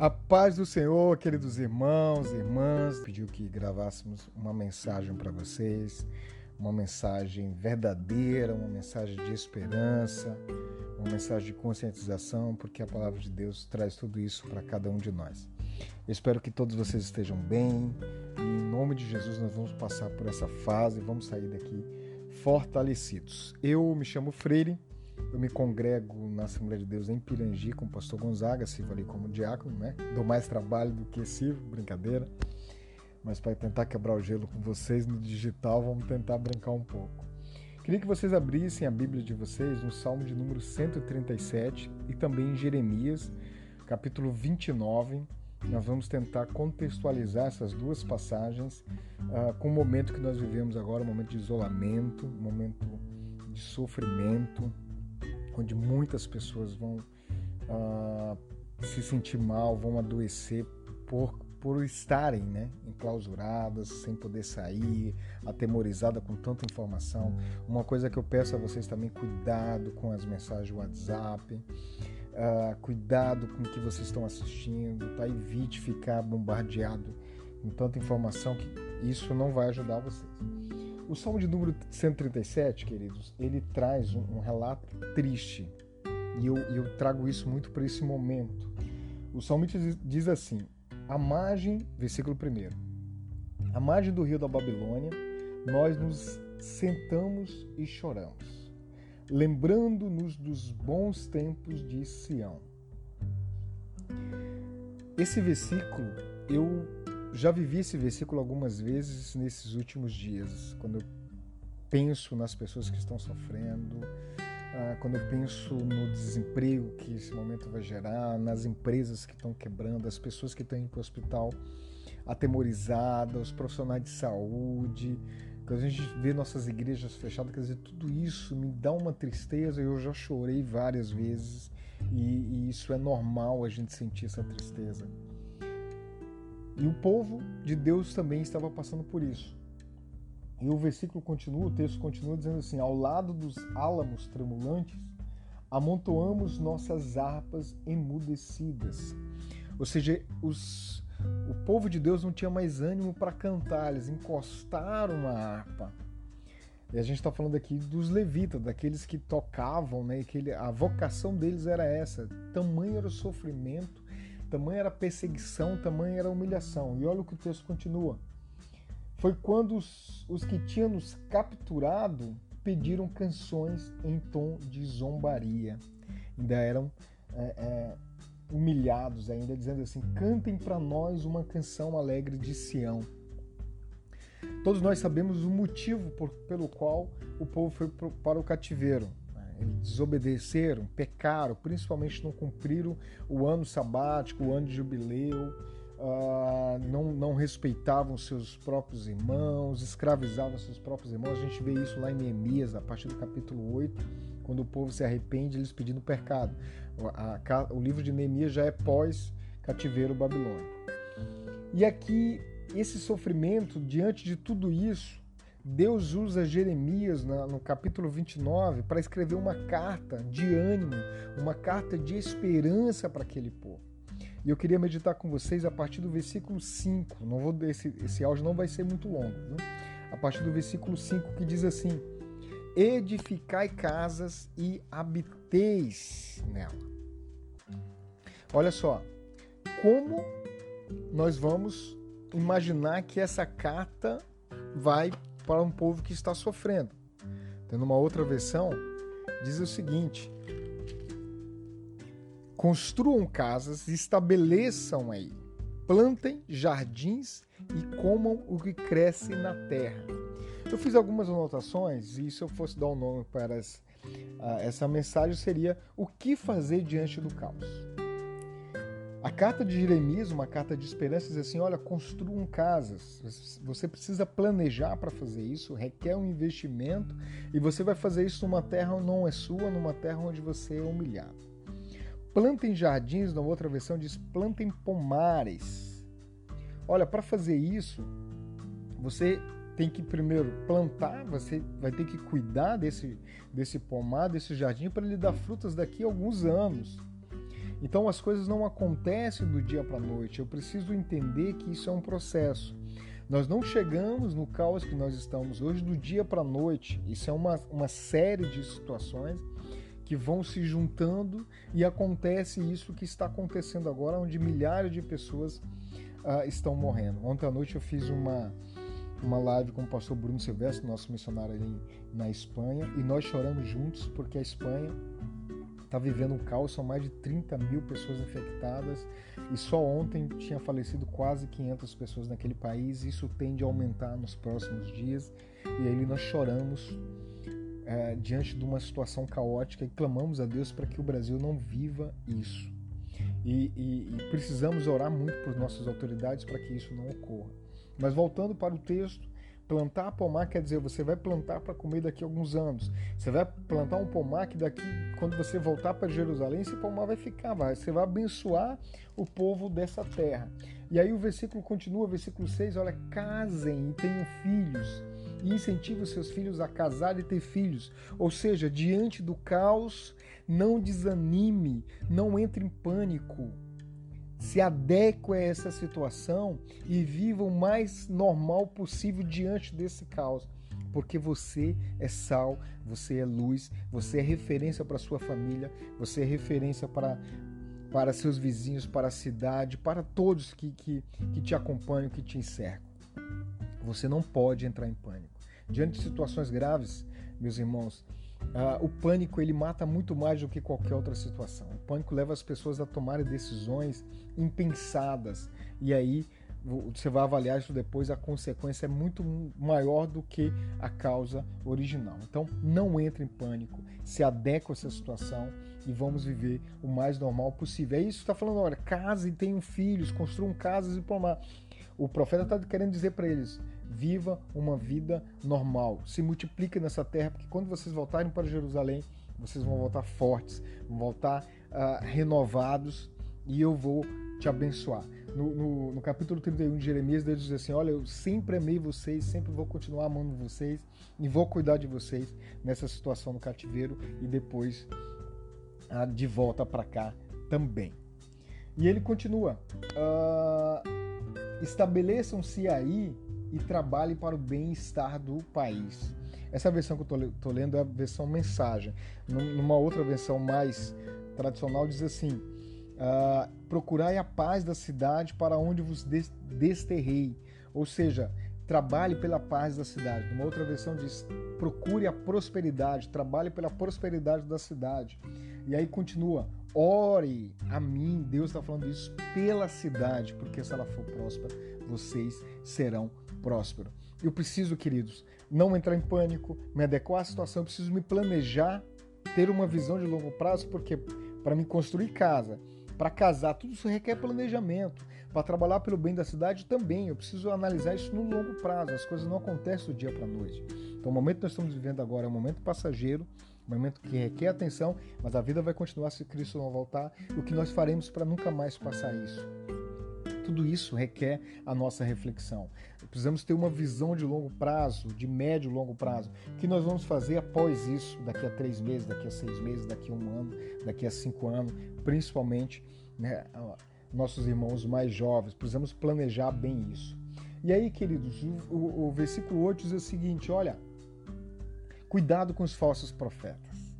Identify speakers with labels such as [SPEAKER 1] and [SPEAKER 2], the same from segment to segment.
[SPEAKER 1] A paz do Senhor, queridos irmãos e irmãs, pediu que gravássemos uma mensagem para vocês, uma mensagem verdadeira, uma mensagem de esperança, uma mensagem de conscientização, porque a palavra de Deus traz tudo isso para cada um de nós. Eu espero que todos vocês estejam bem e em nome de Jesus nós vamos passar por essa fase vamos sair daqui fortalecidos. Eu me chamo Freire eu me congrego na Assembleia de Deus em Pirangi com o pastor Gonzaga, sirvo ali como diácono, né? Dou mais trabalho do que sirvo, brincadeira. Mas para tentar quebrar o gelo com vocês no digital, vamos tentar brincar um pouco. Queria que vocês abrissem a Bíblia de vocês no Salmo de número 137 e também em Jeremias, capítulo 29. Nós vamos tentar contextualizar essas duas passagens uh, com o momento que nós vivemos agora, um momento de isolamento, um momento de sofrimento, onde muitas pessoas vão uh, se sentir mal, vão adoecer por, por estarem né, enclausuradas, sem poder sair, atemorizadas com tanta informação. Uma coisa que eu peço a vocês também, cuidado com as mensagens WhatsApp, uh, cuidado com o que vocês estão assistindo, tá? evite ficar bombardeado com tanta informação que isso não vai ajudar vocês. O Salmo de número 137, queridos, ele traz um, um relato triste. E eu, eu trago isso muito para esse momento. O salmista diz assim: a margem, versículo 1, a margem do rio da Babilônia, nós nos sentamos e choramos, lembrando-nos dos bons tempos de Sião. Esse versículo eu já vivi esse versículo algumas vezes nesses últimos dias, quando eu penso nas pessoas que estão sofrendo, ah, quando eu penso no desemprego que esse momento vai gerar, nas empresas que estão quebrando, as pessoas que estão indo para o hospital atemorizadas, os profissionais de saúde, quando a gente vê nossas igrejas fechadas, quer dizer, tudo isso me dá uma tristeza. Eu já chorei várias vezes e, e isso é normal a gente sentir essa tristeza. E o povo de Deus também estava passando por isso. E o versículo continua, o texto continua dizendo assim: Ao lado dos álamos tremulantes, amontoamos nossas harpas emudecidas. Ou seja, os, o povo de Deus não tinha mais ânimo para cantar, eles encostaram na harpa. E a gente está falando aqui dos levitas, daqueles que tocavam, né? Que a vocação deles era essa. Tamanho era o sofrimento tamanha era a perseguição, tamanha era a humilhação. E olha o que o texto continua. Foi quando os, os que tinham nos capturado pediram canções em tom de zombaria. Ainda eram é, é, humilhados, ainda dizendo assim: cantem para nós uma canção alegre de Sião. Todos nós sabemos o motivo por, pelo qual o povo foi para o cativeiro desobedeceram, pecaram, principalmente não cumpriram o ano sabático, o ano de jubileu, uh, não, não respeitavam seus próprios irmãos, escravizavam seus próprios irmãos. A gente vê isso lá em Neemias, a partir do capítulo 8, quando o povo se arrepende, eles pedindo pecado. O livro de Neemias já é pós-cativeiro babilônico. E aqui, esse sofrimento, diante de tudo isso, Deus usa Jeremias no capítulo 29 para escrever uma carta de ânimo, uma carta de esperança para aquele povo. E eu queria meditar com vocês a partir do versículo 5. Não vou esse, esse áudio não vai ser muito longo, viu? A partir do versículo 5 que diz assim: Edificai casas e habiteis nela. Olha só, como nós vamos imaginar que essa carta vai para um povo que está sofrendo. Tendo uma outra versão, diz o seguinte: construam casas estabeleçam aí, plantem jardins e comam o que cresce na terra. Eu fiz algumas anotações e se eu fosse dar um nome para essa, essa mensagem seria o que fazer diante do caos. A carta de Jeremias, uma carta de esperança, diz assim: olha, construam casas. Você precisa planejar para fazer isso, requer um investimento e você vai fazer isso numa terra que não é sua, numa terra onde você é humilhado. Plantem jardins, na outra versão diz plantem pomares. Olha, para fazer isso, você tem que primeiro plantar, você vai ter que cuidar desse, desse pomar, desse jardim, para ele dar frutas daqui a alguns anos. Então as coisas não acontecem do dia para a noite. Eu preciso entender que isso é um processo. Nós não chegamos no caos que nós estamos hoje do dia para a noite. Isso é uma, uma série de situações que vão se juntando e acontece isso que está acontecendo agora, onde milhares de pessoas uh, estão morrendo. Ontem à noite eu fiz uma, uma live com o pastor Bruno Silvestre, nosso missionário ali na Espanha, e nós choramos juntos porque a Espanha está vivendo um caos, são mais de 30 mil pessoas infectadas e só ontem tinha falecido quase 500 pessoas naquele país. Isso tende a aumentar nos próximos dias e aí nós choramos é, diante de uma situação caótica e clamamos a Deus para que o Brasil não viva isso. E, e, e precisamos orar muito por nossas autoridades para que isso não ocorra. Mas voltando para o texto, Plantar pomar quer dizer você vai plantar para comer daqui a alguns anos. Você vai plantar um pomar que daqui, quando você voltar para Jerusalém, esse pomar vai ficar, vai, você vai abençoar o povo dessa terra. E aí o versículo continua, versículo 6, olha, casem e tenham filhos e incentive os seus filhos a casar e ter filhos. Ou seja, diante do caos, não desanime, não entre em pânico se adeque a essa situação e viva o mais normal possível diante desse caos. Porque você é sal, você é luz, você é referência para sua família, você é referência para, para seus vizinhos, para a cidade, para todos que, que, que te acompanham, que te encercam. Você não pode entrar em pânico. Diante de situações graves, meus irmãos, Uh, o pânico ele mata muito mais do que qualquer outra situação. O pânico leva as pessoas a tomarem decisões impensadas e aí você vai avaliar isso depois, a consequência é muito maior do que a causa original. Então, não entre em pânico, se adequa a essa situação e vamos viver o mais normal possível. É isso que está falando, olha, casem, tenham filhos, construam casas e pomar. O profeta está querendo dizer para eles: viva uma vida normal, se multiplique nessa terra, porque quando vocês voltarem para Jerusalém, vocês vão voltar fortes, vão voltar uh, renovados e eu vou te abençoar. No, no, no, capítulo 31 de Jeremias, Deus diz assim: Olha, eu sempre amei vocês, sempre vou continuar amando vocês e vou cuidar de vocês nessa situação no cativeiro e depois uh, de volta para cá também. E ele continua: uh, estabeleçam-se aí e trabalhe para o bem-estar do país. Essa versão que eu estou lendo é a versão mensagem. Numa outra versão mais tradicional diz assim: uh, procurai a paz da cidade para onde vos desterrei. Ou seja, trabalhe pela paz da cidade. Numa outra versão diz: procure a prosperidade, trabalhe pela prosperidade da cidade. E aí continua: ore a mim, Deus está falando isso, pela cidade, porque se ela for próspera, vocês serão próspero. Eu preciso, queridos, não entrar em pânico, me adequar à situação, eu preciso me planejar, ter uma visão de longo prazo, porque para me construir casa, para casar, tudo isso requer planejamento. Para trabalhar pelo bem da cidade também, eu preciso analisar isso no longo prazo. As coisas não acontecem do dia para a noite. Então, o momento que nós estamos vivendo agora é um momento passageiro, um momento que requer atenção, mas a vida vai continuar se Cristo não voltar. O que nós faremos para nunca mais passar isso? Tudo isso requer a nossa reflexão. Precisamos ter uma visão de longo prazo, de médio e longo prazo. O que nós vamos fazer após isso, daqui a três meses, daqui a seis meses, daqui a um ano, daqui a cinco anos, principalmente né, nossos irmãos mais jovens. Precisamos planejar bem isso. E aí, queridos, o, o, o versículo 8 diz o seguinte: olha, cuidado com os falsos profetas.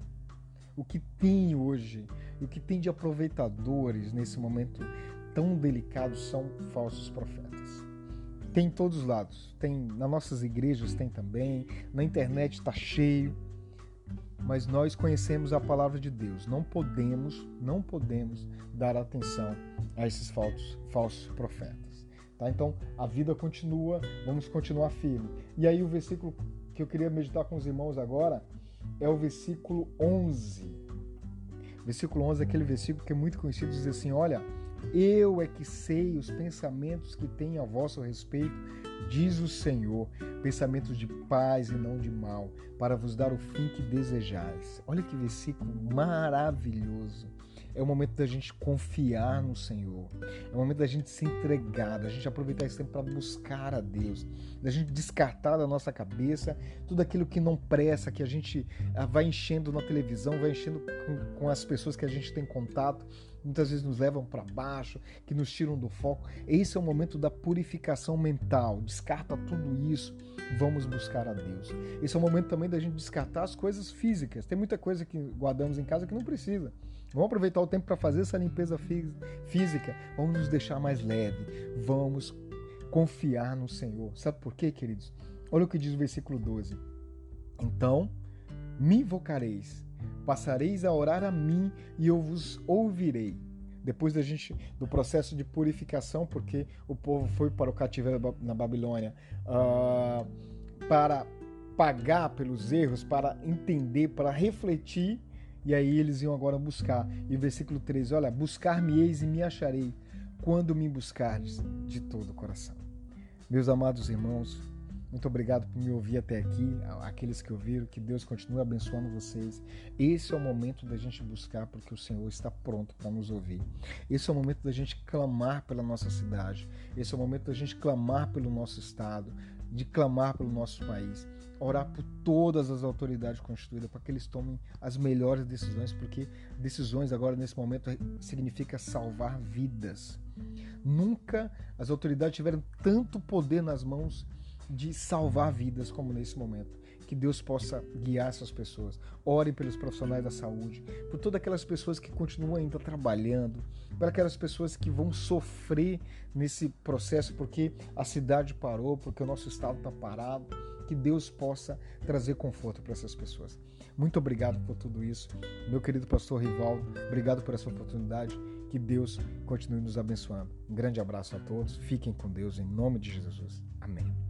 [SPEAKER 1] O que tem hoje, o que tem de aproveitadores nesse momento tão delicados são falsos profetas. Tem em todos os lados. Tem nas nossas igrejas tem também, na internet está cheio. Mas nós conhecemos a palavra de Deus. Não podemos, não podemos dar atenção a esses falsos, falsos profetas. Tá? Então a vida continua, vamos continuar firme. E aí o versículo que eu queria meditar com os irmãos agora é o versículo 11. Versículo 11 é aquele versículo que é muito conhecido, diz assim: Olha, eu é que sei os pensamentos que tenho a vosso respeito, diz o Senhor, pensamentos de paz e não de mal, para vos dar o fim que desejais. Olha que versículo maravilhoso. É o momento da gente confiar no Senhor. É o momento da gente se entregar, da gente aproveitar esse tempo para buscar a Deus, da gente descartar da nossa cabeça tudo aquilo que não presta, que a gente ah, vai enchendo na televisão, vai enchendo com, com as pessoas que a gente tem contato, muitas vezes nos levam para baixo, que nos tiram do foco. Esse é o momento da purificação mental. Descarta tudo isso, vamos buscar a Deus. Esse é o momento também da gente descartar as coisas físicas. Tem muita coisa que guardamos em casa que não precisa. Vamos aproveitar o tempo para fazer essa limpeza física. Vamos nos deixar mais leve. Vamos confiar no Senhor. Sabe por quê, queridos? Olha o que diz o versículo 12. Então me invocareis, passareis a orar a mim e eu vos ouvirei. Depois da gente do processo de purificação, porque o povo foi para o cativeiro na Babilônia uh, para pagar pelos erros, para entender, para refletir e aí eles iam agora buscar. E o versículo 13, olha, buscar-me-eis e me acharei, quando me buscardes de todo o coração. Meus amados irmãos, muito obrigado por me ouvir até aqui, aqueles que ouviram, que Deus continue abençoando vocês. Esse é o momento da gente buscar, porque o Senhor está pronto para nos ouvir. Esse é o momento da gente clamar pela nossa cidade. Esse é o momento da gente clamar pelo nosso estado, de clamar pelo nosso país orar por todas as autoridades constituídas para que eles tomem as melhores decisões, porque decisões agora nesse momento significa salvar vidas. Nunca as autoridades tiveram tanto poder nas mãos de salvar vidas como nesse momento. Que Deus possa guiar essas pessoas. Orem pelos profissionais da saúde, por todas aquelas pessoas que continuam ainda trabalhando, por aquelas pessoas que vão sofrer nesse processo porque a cidade parou, porque o nosso estado está parado que Deus possa trazer conforto para essas pessoas. Muito obrigado por tudo isso, meu querido pastor Rivaldo. Obrigado por essa oportunidade. Que Deus continue nos abençoando. Um grande abraço a todos. Fiquem com Deus em nome de Jesus. Amém.